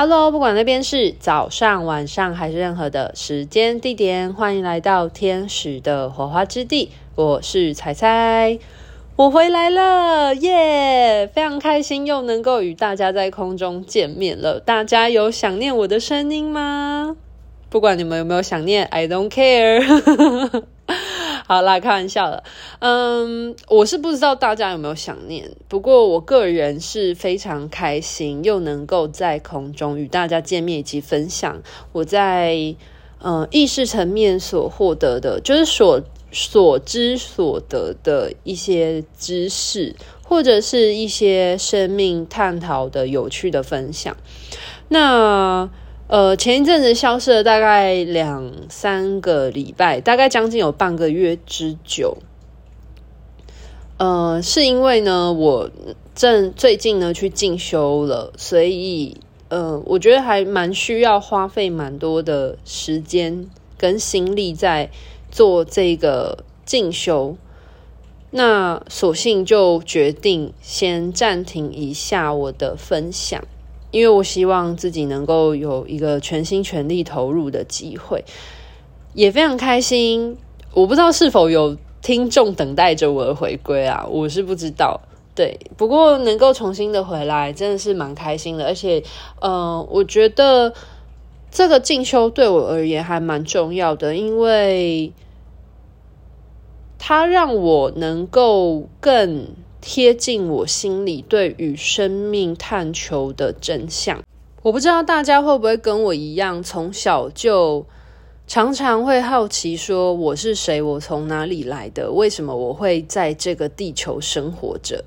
Hello，不管那边是早上、晚上还是任何的时间地点，欢迎来到天使的火花之地。我是彩彩，我回来了，耶、非常开心又能够与大家在空中见面了。大家有想念我的声音吗？不管你们有没有想念，I don't care。好啦，开玩笑了。嗯，我是不知道大家有没有想念，不过我个人是非常开心，又能够在空中与大家见面以及分享我在嗯意识层面所获得的，就是所所知所得的一些知识，或者是一些生命探讨的有趣的分享。那。呃，前一阵子消失了大概两三个礼拜，大概将近有半个月之久。呃，是因为呢，我正最近呢去进修了，所以呃，我觉得还蛮需要花费蛮多的时间跟心力在做这个进修。那索性就决定先暂停一下我的分享。因为我希望自己能够有一个全心全力投入的机会，也非常开心。我不知道是否有听众等待着我的回归啊，我是不知道。对，不过能够重新的回来，真的是蛮开心的。而且，嗯、呃，我觉得这个进修对我而言还蛮重要的，因为它让我能够更。贴近我心里对于生命探求的真相，我不知道大家会不会跟我一样，从小就常常会好奇说我是谁，我从哪里来的，为什么我会在这个地球生活着？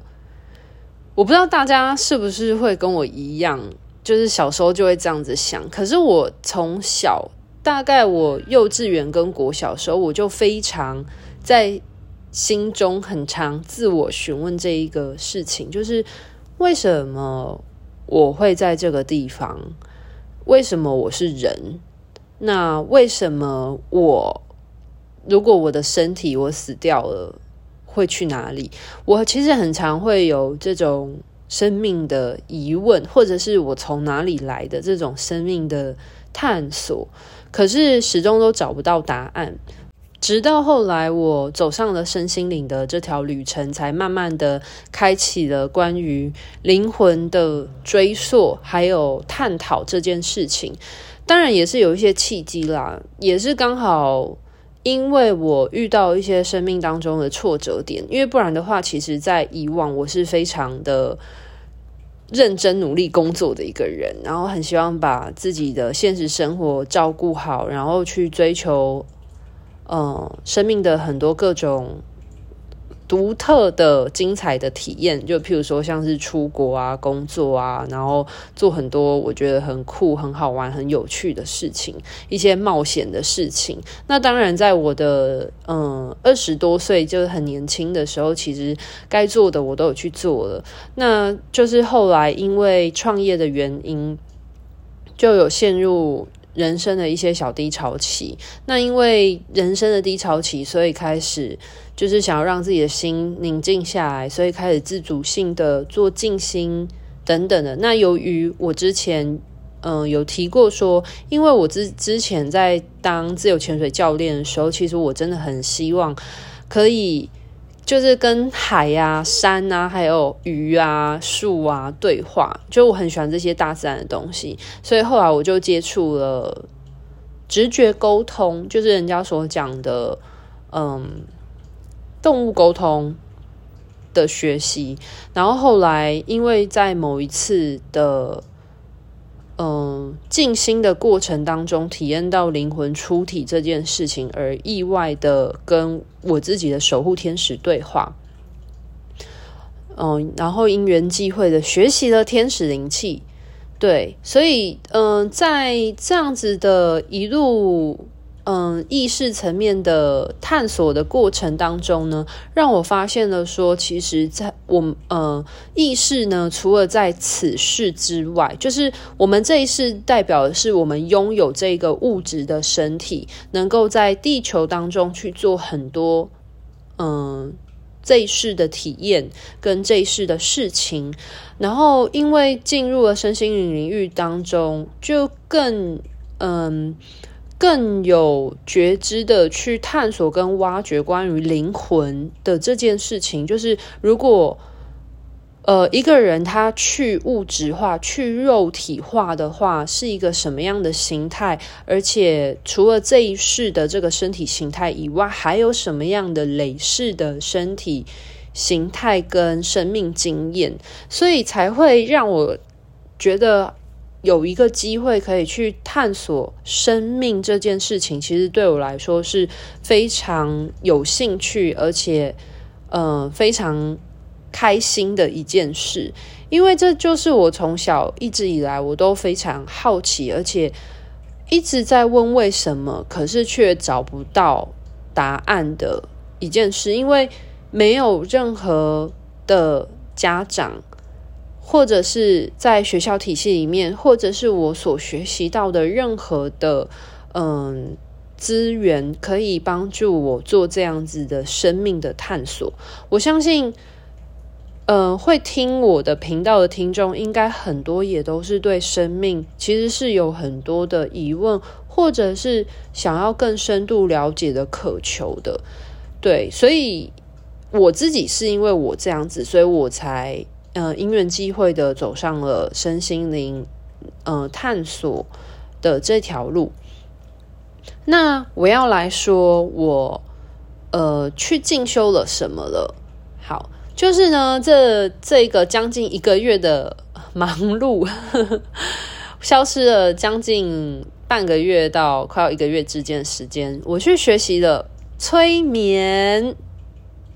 我不知道大家是不是会跟我一样，就是小时候就会这样子想。可是我从小，大概我幼稚园跟国小的时候，我就非常在。心中很常自我询问这一个事情，就是为什么我会在这个地方？为什么我是人？那为什么我如果我的身体我死掉了会去哪里？我其实很常会有这种生命的疑问，或者是我从哪里来的这种生命的探索，可是始终都找不到答案。直到后来，我走上了身心灵的这条旅程，才慢慢的开启了关于灵魂的追溯，还有探讨这件事情。当然，也是有一些契机啦，也是刚好因为我遇到一些生命当中的挫折点，因为不然的话，其实在以往我是非常的认真努力工作的一个人，然后很希望把自己的现实生活照顾好，然后去追求。嗯，生命的很多各种独特的、精彩的体验，就譬如说像是出国啊、工作啊，然后做很多我觉得很酷、很好玩、很有趣的事情，一些冒险的事情。那当然，在我的嗯二十多岁，就是很年轻的时候，其实该做的我都有去做了。那就是后来因为创业的原因，就有陷入。人生的一些小低潮期，那因为人生的低潮期，所以开始就是想要让自己的心宁静下来，所以开始自主性的做静心等等的。那由于我之前嗯、有提过说，因为我之之前在当自由潜水教练的时候，其实我真的很希望可以。就是跟海呀、山啊，还有鱼啊、树啊对话，就我很喜欢这些大自然的东西，所以后来我就接触了直觉沟通，就是人家所讲的嗯动物沟通的学习。然后后来因为在某一次的。嗯，静心的过程当中，体验到灵魂出体这件事情，而意外的跟我自己的守护天使对话。嗯，然后因缘际会的学习了天使灵气，对，所以嗯，在这样子的一路。嗯，意识层面的探索的过程当中呢，让我发现了说，其实在我呃意识呢，除了在此世之外，就是我们这一世代表的是我们拥有这个物质的身体，能够在地球当中去做很多嗯这一世的体验跟这一世的事情，然后因为进入了身心灵领域当中，就更嗯更有觉知的去探索跟挖掘关于灵魂的这件事情，就是如果。呃，一个人他去物质化、去肉体化的话，是一个什么样的形态？而且除了这一世的这个身体形态以外，还有什么样的累世的身体形态跟生命经验？所以才会让我觉得有一个机会可以去探索生命这件事情，其实对我来说是非常有兴趣，而且呃非常。开心的一件事，因为这就是我从小一直以来我都非常好奇，而且一直在问为什么，可是却找不到答案的一件事。因为没有任何的家长，或者是在学校体系里面，或者是我所学习到的任何的嗯资源，可以帮助我做这样子的生命的探索。我相信。嗯、呃，会听我的频道的听众，应该很多也都是对生命其实是有很多的疑问，或者是想要更深度了解的渴求的。对，所以我自己是因为我这样子，所以我才呃因缘际会的走上了身心灵呃探索的这条路。那我要来说我呃去进修了什么了？好。就是呢，这这个将近一个月的忙碌，消失了将近半个月到快要一个月之间的时间，我去学习了催眠。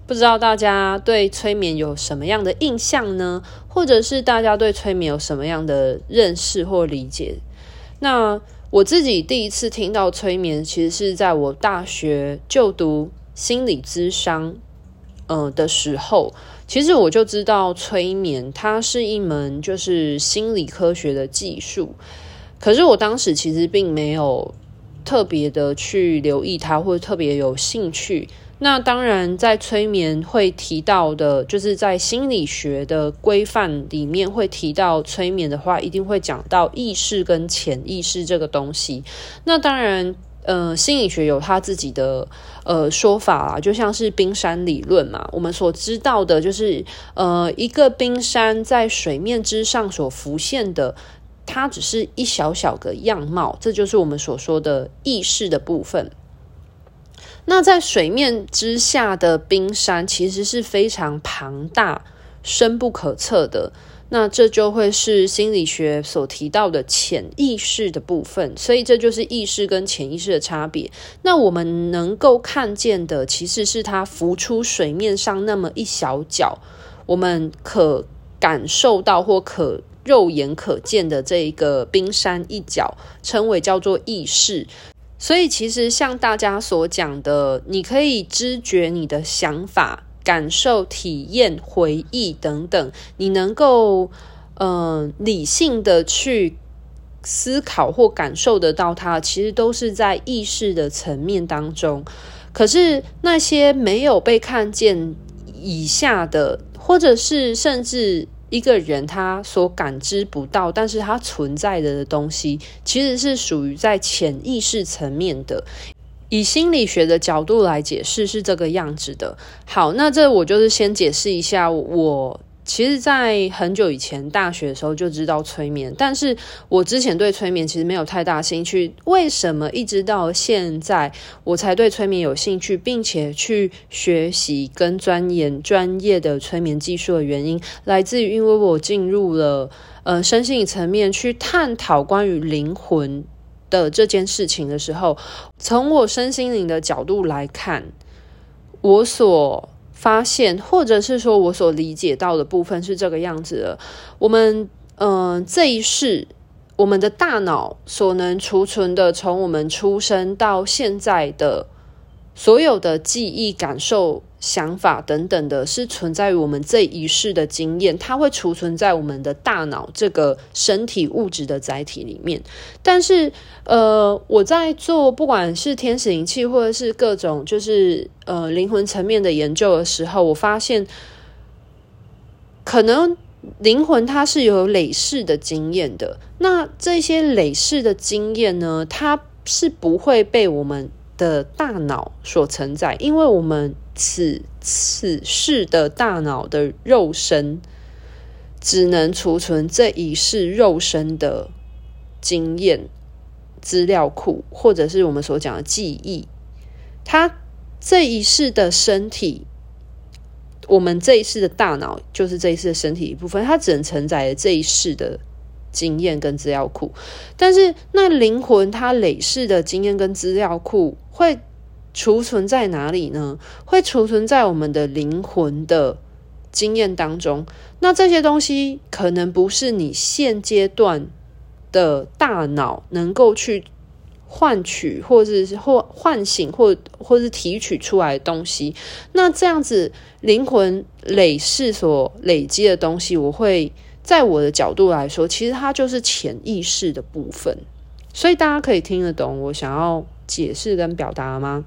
不知道大家对催眠有什么样的印象呢？或者是大家对催眠有什么样的认识或理解？那我自己第一次听到催眠，其实是在我大学就读心理咨商，呃的时候。其实我就知道催眠，它是一门就是心理科学的技术。可是我当时其实并没有特别的去留意它，或者特别有兴趣。那当然，在催眠会提到的，就是在心理学的规范里面会提到催眠的话，一定会讲到意识跟潜意识这个东西。那当然。呃，心理学有他自己的呃说法啦，就像是冰山理论嘛。我们所知道的就是，呃，一个冰山在水面之上所浮现的，它只是一小小个样貌，这就是我们所说的意识的部分。那在水面之下的冰山，其实是非常庞大、深不可测的。那这就会是心理学所提到的潜意识的部分，所以这就是意识跟潜意识的差别。那我们能够看见的，其实是它浮出水面上那么一小角，我们可感受到或可肉眼可见的这一个冰山一角，称为叫做意识。所以其实像大家所讲的，你可以知觉你的想法。感受、体验、回忆等等，你能够嗯、理性的去思考或感受得到它，其实都是在意识的层面当中。可是那些没有被看见以下的，或者是甚至一个人他所感知不到，但是他存在的东西，其实是属于在潜意识层面的。以心理学的角度来解释是这个样子的。好，那这我就是先解释一下。我其实，在很久以前大学的时候就知道催眠，但是我之前对催眠其实没有太大兴趣。为什么一直到现在我才对催眠有兴趣，并且去学习跟钻研专业的催眠技术的原因，来自于因为我进入了呃身心理层面去探讨关于灵魂的这件事情的时候，从我身心灵的角度来看，我所发现或者是说我所理解到的部分是这个样子的。我们嗯、这一世我们的大脑所能储存的，从我们出生到现在的所有的记忆、感受、想法等等的，是存在于我们这一世的经验，它会储存在我们的大脑这个身体物质的载体里面。但是，呃，我在做不管是天使灵气，或者是各种就是呃灵魂层面的研究的时候，我发现，可能灵魂它是有累世的经验的。那这些累世的经验呢，它是不会被我们的大脑所承载，因为我们此此世的大脑的肉身只能储存这一世肉身的经验资料库，或者是我们所讲的记忆。它这一世的身体，我们这一世的大脑就是这一世的身体一部分，它只能承载这一世的。经验跟资料库，但是那灵魂它累世的经验跟资料库会储存在哪里呢？会储存在我们的灵魂的经验当中。那这些东西可能不是你现阶段的大脑能够去换取，或者是或唤醒，或或是提取出来的东西。那这样子灵魂累世所累积的东西，我会。在我的角度来说，其实它就是潜意识的部分，所以大家可以听得懂我想要解释跟表达吗？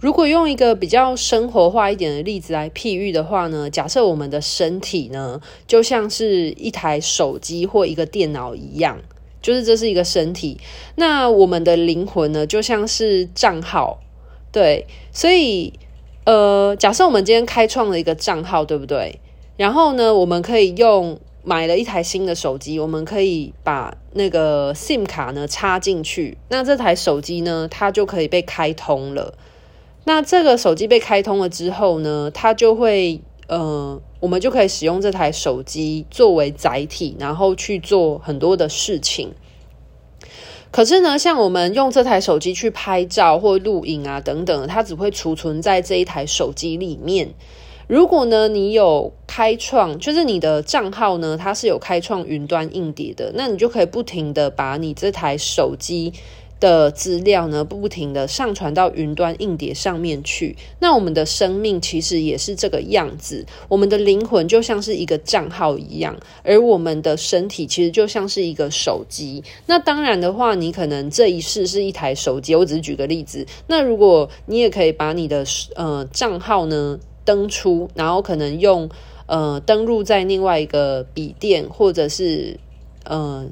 如果用一个比较生活化一点的例子来譬喻的话呢，假设我们的身体呢，就像是一台手机或一个电脑一样，就是这是一个身体。那我们的灵魂呢，就像是账号，对，所以呃，假设我们今天开创了一个账号，对不对？然后呢，我们可以用。买了一台新的手机，我们可以把那个 SIM 卡呢插进去，那这台手机呢，它就可以被开通了。那这个手机被开通了之后呢，它就会呃，我们就可以使用这台手机作为载体，然后去做很多的事情。可是呢，像我们用这台手机去拍照或录影啊等等，它只会储存在这一台手机里面。如果呢，你有开创，就是你的账号呢，它是有开创云端硬碟的，那你就可以不停的把你这台手机的资料呢，不停的上传到云端硬碟上面去。那我们的生命其实也是这个样子，我们的灵魂就像是一个账号一样，而我们的身体其实就像是一个手机。那当然的话，你可能这一世是一台手机，我只是举个例子。那如果你也可以把你的呃账号呢，登出，然后可能用呃登录在另外一个笔电或者是呃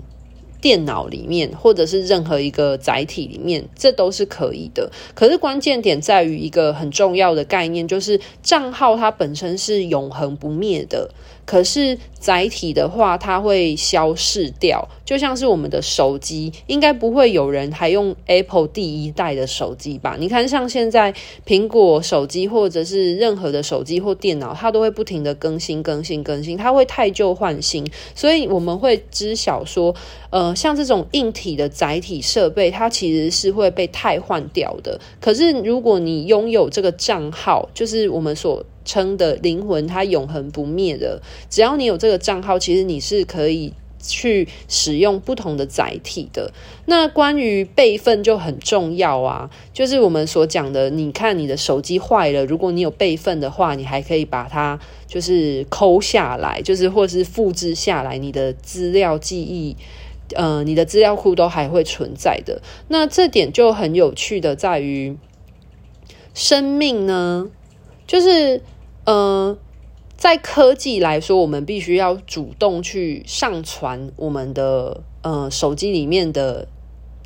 电脑里面，或者是任何一个载体里面，这都是可以的。可是关键点在于一个很重要的概念，就是账号它本身是永恒不灭的。可是载体的话，它会消逝掉，就像是我们的手机，应该不会有人还用 Apple 第一代的手机吧？你看，像现在苹果手机或者是任何的手机或电脑，它都会不停的更新、更新、更新，它会汰旧换新，所以我们会知晓说，呃，像这种硬体的载体设备，它其实是会被汰换掉的。可是如果你拥有这个账号，就是我们所称的灵魂，它永恒不灭的。只要你有这个账号，其实你是可以去使用不同的载体的。那关于备份就很重要啊，就是我们所讲的，你看你的手机坏了，如果你有备份的话，你还可以把它就是抠下来，就是或是复制下来，你的资料记忆，呃，你的资料库都还会存在的。那这点就很有趣的在于，生命呢，就是。嗯，在科技来说，我们必须要主动去上传我们的呃手机里面的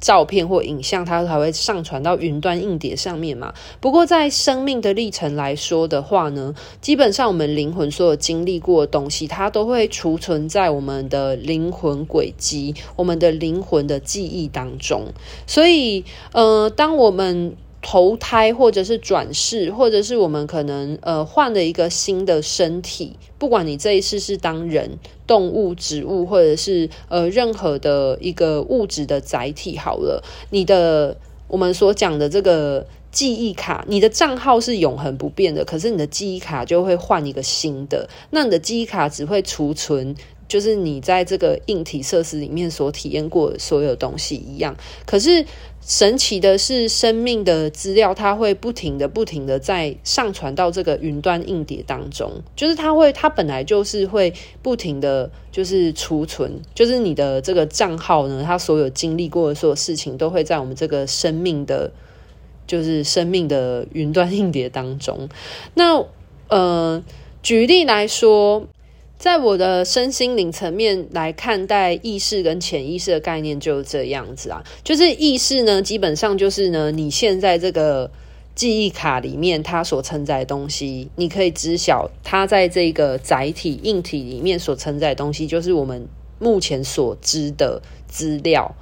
照片或影像，它才会上传到云端硬碟上面嘛。不过，在生命的历程来说的话呢，基本上我们灵魂所有经历过的东西，它都会储存在我们的灵魂轨迹、我们的灵魂的记忆当中。所以，呃，当我们投胎，或者是转世，或者是我们可能呃换了一个新的身体，不管你这一世是当人、动物、植物，或者是呃任何的一个物质的载体，好了，你的我们所讲的这个记忆卡，你的账号是永恒不变的，可是你的记忆卡就会换一个新的，那你的记忆卡只会储存就是你在这个硬体设施里面所体验过的所有东西一样。可是神奇的是，生命的资料它会不停的、不停的在上传到这个云端硬碟当中，就是它会，它本来就是会不停的就是储存，就是你的这个账号呢，它所有经历过的所有事情都会在我们这个生命的，就是生命的云端硬碟当中。那呃。举例来说，在我的身心灵层面来看待意识跟潜意识的概念，就是这样子啊。就是意识呢，基本上就是呢，你现在这个记忆卡里面它所承载的东西，你可以知晓它在这个载体硬体里面所承载的东西，就是我们目前所知的资料，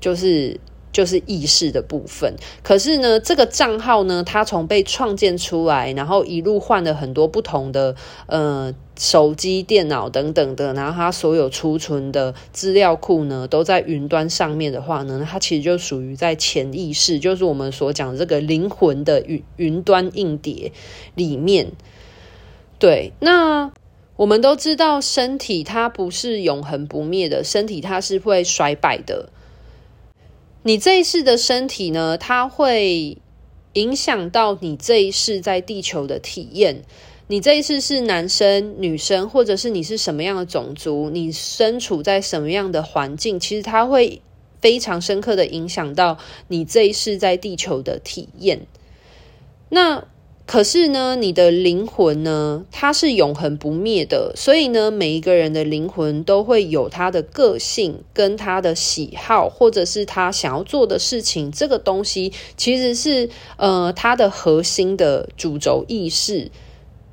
就是。就是意识的部分，可是呢，这个账号呢，它从被创建出来，然后一路换了很多不同的呃手机、电脑等等的，然后它所有储存的资料库呢，都在云端上面的话呢，它其实就属于在潜意识，就是我们所讲这个灵魂的云云端硬碟里面。对，那我们都知道，身体它不是永恒不灭的，身体它是会衰败的。你这一世的身体呢，它会影响到你这一世在地球的体验。你这一世是男生、女生，或者是你是什么样的种族，你身处在什么样的环境，其实它会非常深刻的影响到你这一世在地球的体验。那。可是呢，你的灵魂呢，它是永恒不灭的，所以呢，每一个人的灵魂都会有他的个性跟他的喜好，或者是他想要做的事情。这个东西其实是呃，他的核心的主轴意识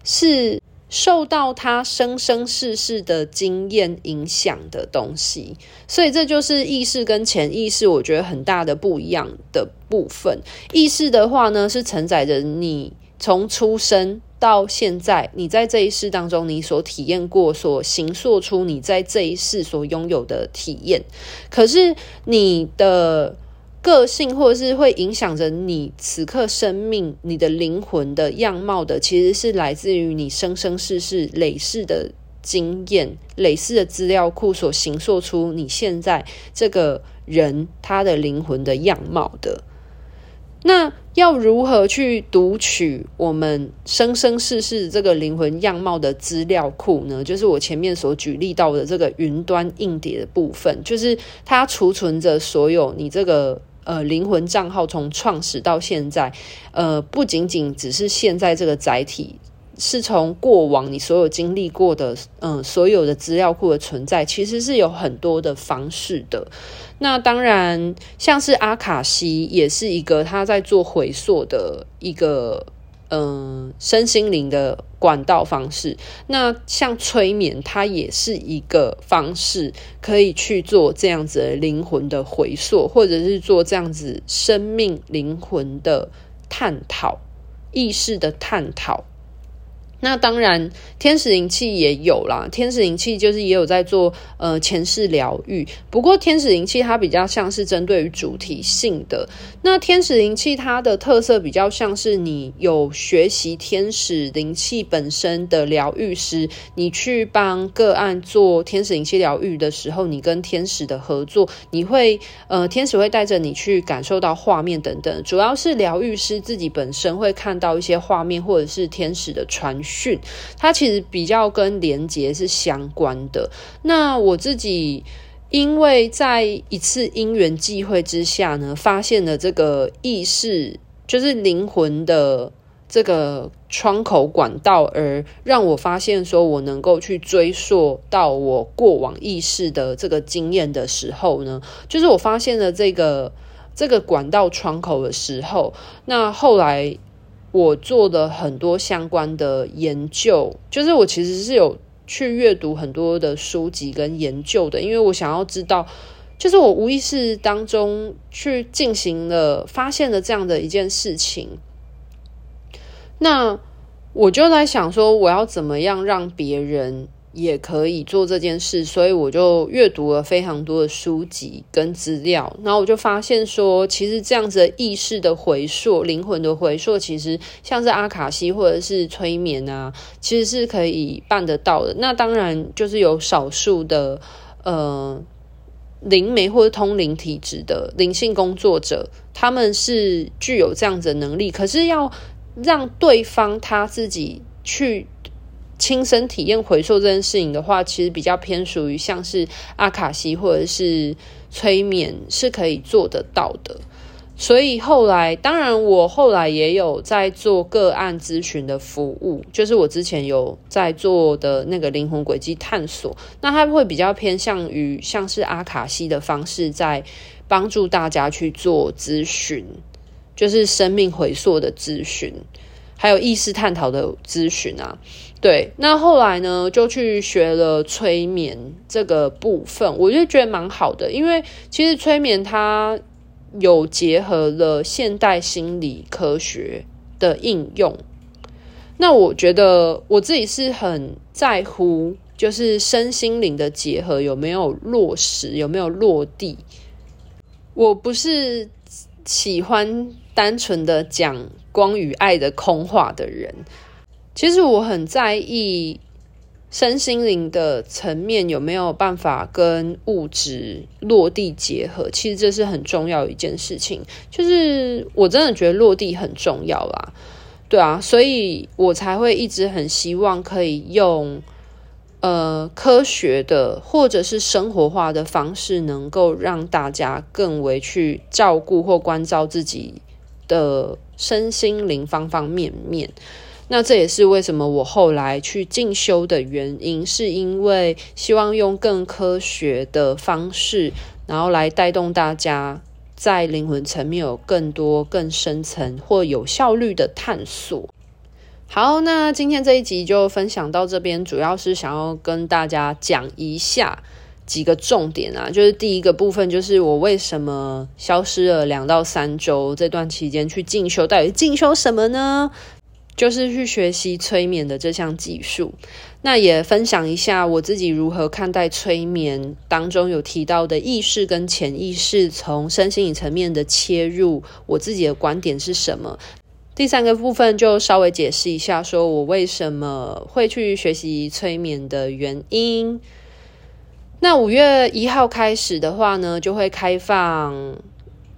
是受到他生生世世的经验影响的东西。所以这就是意识跟潜意识，我觉得很大的不一样的部分。意识的话呢，是承载着你。从出生到现在，你在这一世当中，你所体验过、所形塑出你在这一世所拥有的体验。可是你的个性，或者是会影响着你此刻生命、你的灵魂的样貌的，其实是来自于你生生世世累世的经验、累世的资料库所形塑出你现在这个人他的灵魂的样貌的。那要如何去读取我们生生世世这个灵魂样貌的资料库呢？就是我前面所举例到的这个云端硬碟的部分，就是它储存着所有你这个呃灵魂账号从创始到现在，呃，不仅仅只是现在这个载体。是从过往你所有经历过的，嗯，所有的资料库的存在，其实是有很多的方式的。那当然，像是阿卡西也是一个他在做回溯的一个，嗯，身心灵的管道方式。那像催眠，它也是一个方式，可以去做这样子灵魂的回溯，或者是做这样子生命灵魂的探讨、意识的探讨。那当然，天使灵气也有啦。天使灵气就是也有在做呃前世疗愈，不过天使灵气它比较像是针对于主题性的。那天使灵气它的特色比较像是你有学习天使灵气本身的疗愈师，你去帮个案做天使灵气疗愈的时候，你跟天使的合作，你会呃天使会带着你去感受到画面等等，主要是疗愈师自己本身会看到一些画面，或者是天使的传讯，它其实比较跟连接是相关的。那我自己因为在一次因缘际会之下呢，发现了这个意识，就是灵魂的这个窗口管道，而让我发现说我能够去追溯到我过往意识的这个经验的时候呢，就是我发现了这个这个管道窗口的时候，那后来。我做的很多相关的研究，就是我其实是有去阅读很多的书籍跟研究的，因为我想要知道，就是我无意识当中去进行了发现了这样的一件事情，那我就在想说，我要怎么样让别人也可以做这件事，所以我就阅读了非常多的书籍跟资料，然后我就发现说，其实这样子意识的回溯、灵魂的回溯，其实像是阿卡西或者是催眠啊，其实是可以办得到的。那当然就是有少数的呃灵媒或者通灵体质的灵性工作者，他们是具有这样子的能力，可是要让对方他自己去。亲身体验回溯这件事情的话，其实比较偏属于像是阿卡西或者是催眠是可以做得到的。所以后来，当然我后来也有在做个案咨询的服务，就是我之前有在做的那个灵魂轨迹探索，那它会比较偏向于像是阿卡西的方式，在帮助大家去做咨询，就是生命回溯的咨询。还有意识探讨的咨询啊，对，那后来呢，就去学了催眠这个部分，我就觉得蛮好的，因为其实催眠它有结合了现代心理科学的应用。那我觉得我自己是很在乎，就是身心灵的结合有没有落实，有没有落地。我不是喜欢单纯的讲。光与爱的空话的人，其实我很在意身心灵的层面有没有办法跟物质落地结合。其实这是很重要一件事情，就是我真的觉得落地很重要啦。对啊，所以我才会一直很希望可以用呃科学的或者是生活化的方式，能够让大家更为去照顾或关照自己的身心灵方方面面，那这也是为什么我后来去进修的原因，是因为希望用更科学的方式，然后来带动大家在灵魂层面有更多更深层或有效率的探索。好，那今天这一集就分享到这边，主要是想要跟大家讲一下。几个重点啊，就是第一个部分，就是我为什么消失了两到三周这段期间去进修，到底进修什么呢？就是去学习催眠的这项技术。那也分享一下我自己如何看待催眠当中有提到的意识跟潜意识，从身心理层面的切入，我自己的观点是什么？第三个部分就稍微解释一下，说我为什么会去学习催眠的原因。那五月一号开始的话呢，就会开放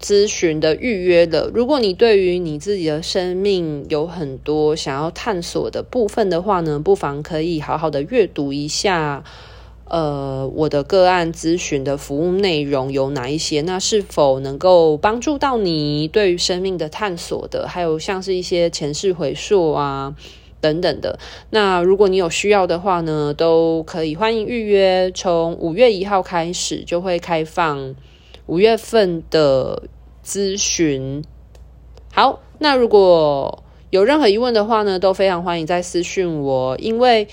咨询的预约了。如果你对于你自己的生命有很多想要探索的部分的话呢，不妨可以好好的阅读一下，呃，我的个案咨询的服务内容有哪一些？那是否能够帮助到你对于生命的探索的？还有像是一些前世回溯啊。等等的，那如果你有需要的话呢，都可以欢迎预约。从五月一号开始就会开放五月份的咨询。好，那如果有任何疑问的话呢，都非常欢迎再私讯我。因为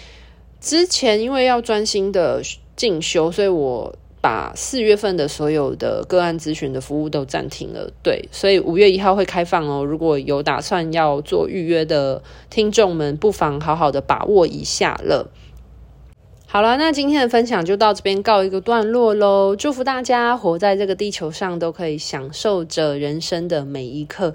之前因为要专心的进修，所以我。把四月份的所有的个案咨询的服务都暂停了，对，所以五月一号会开放哦。如果有打算要做预约的听众们，不妨好好的把握一下了。好了，那今天的分享就到这边告一个段落喽。祝福大家活在这个地球上，都可以享受着人生的每一刻。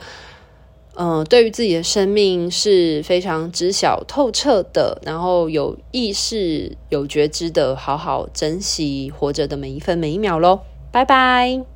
嗯、呃，对于自己的生命是非常知晓透彻的，然后有意识、有觉知的，好好珍惜活着的每一分每一秒喽。拜拜。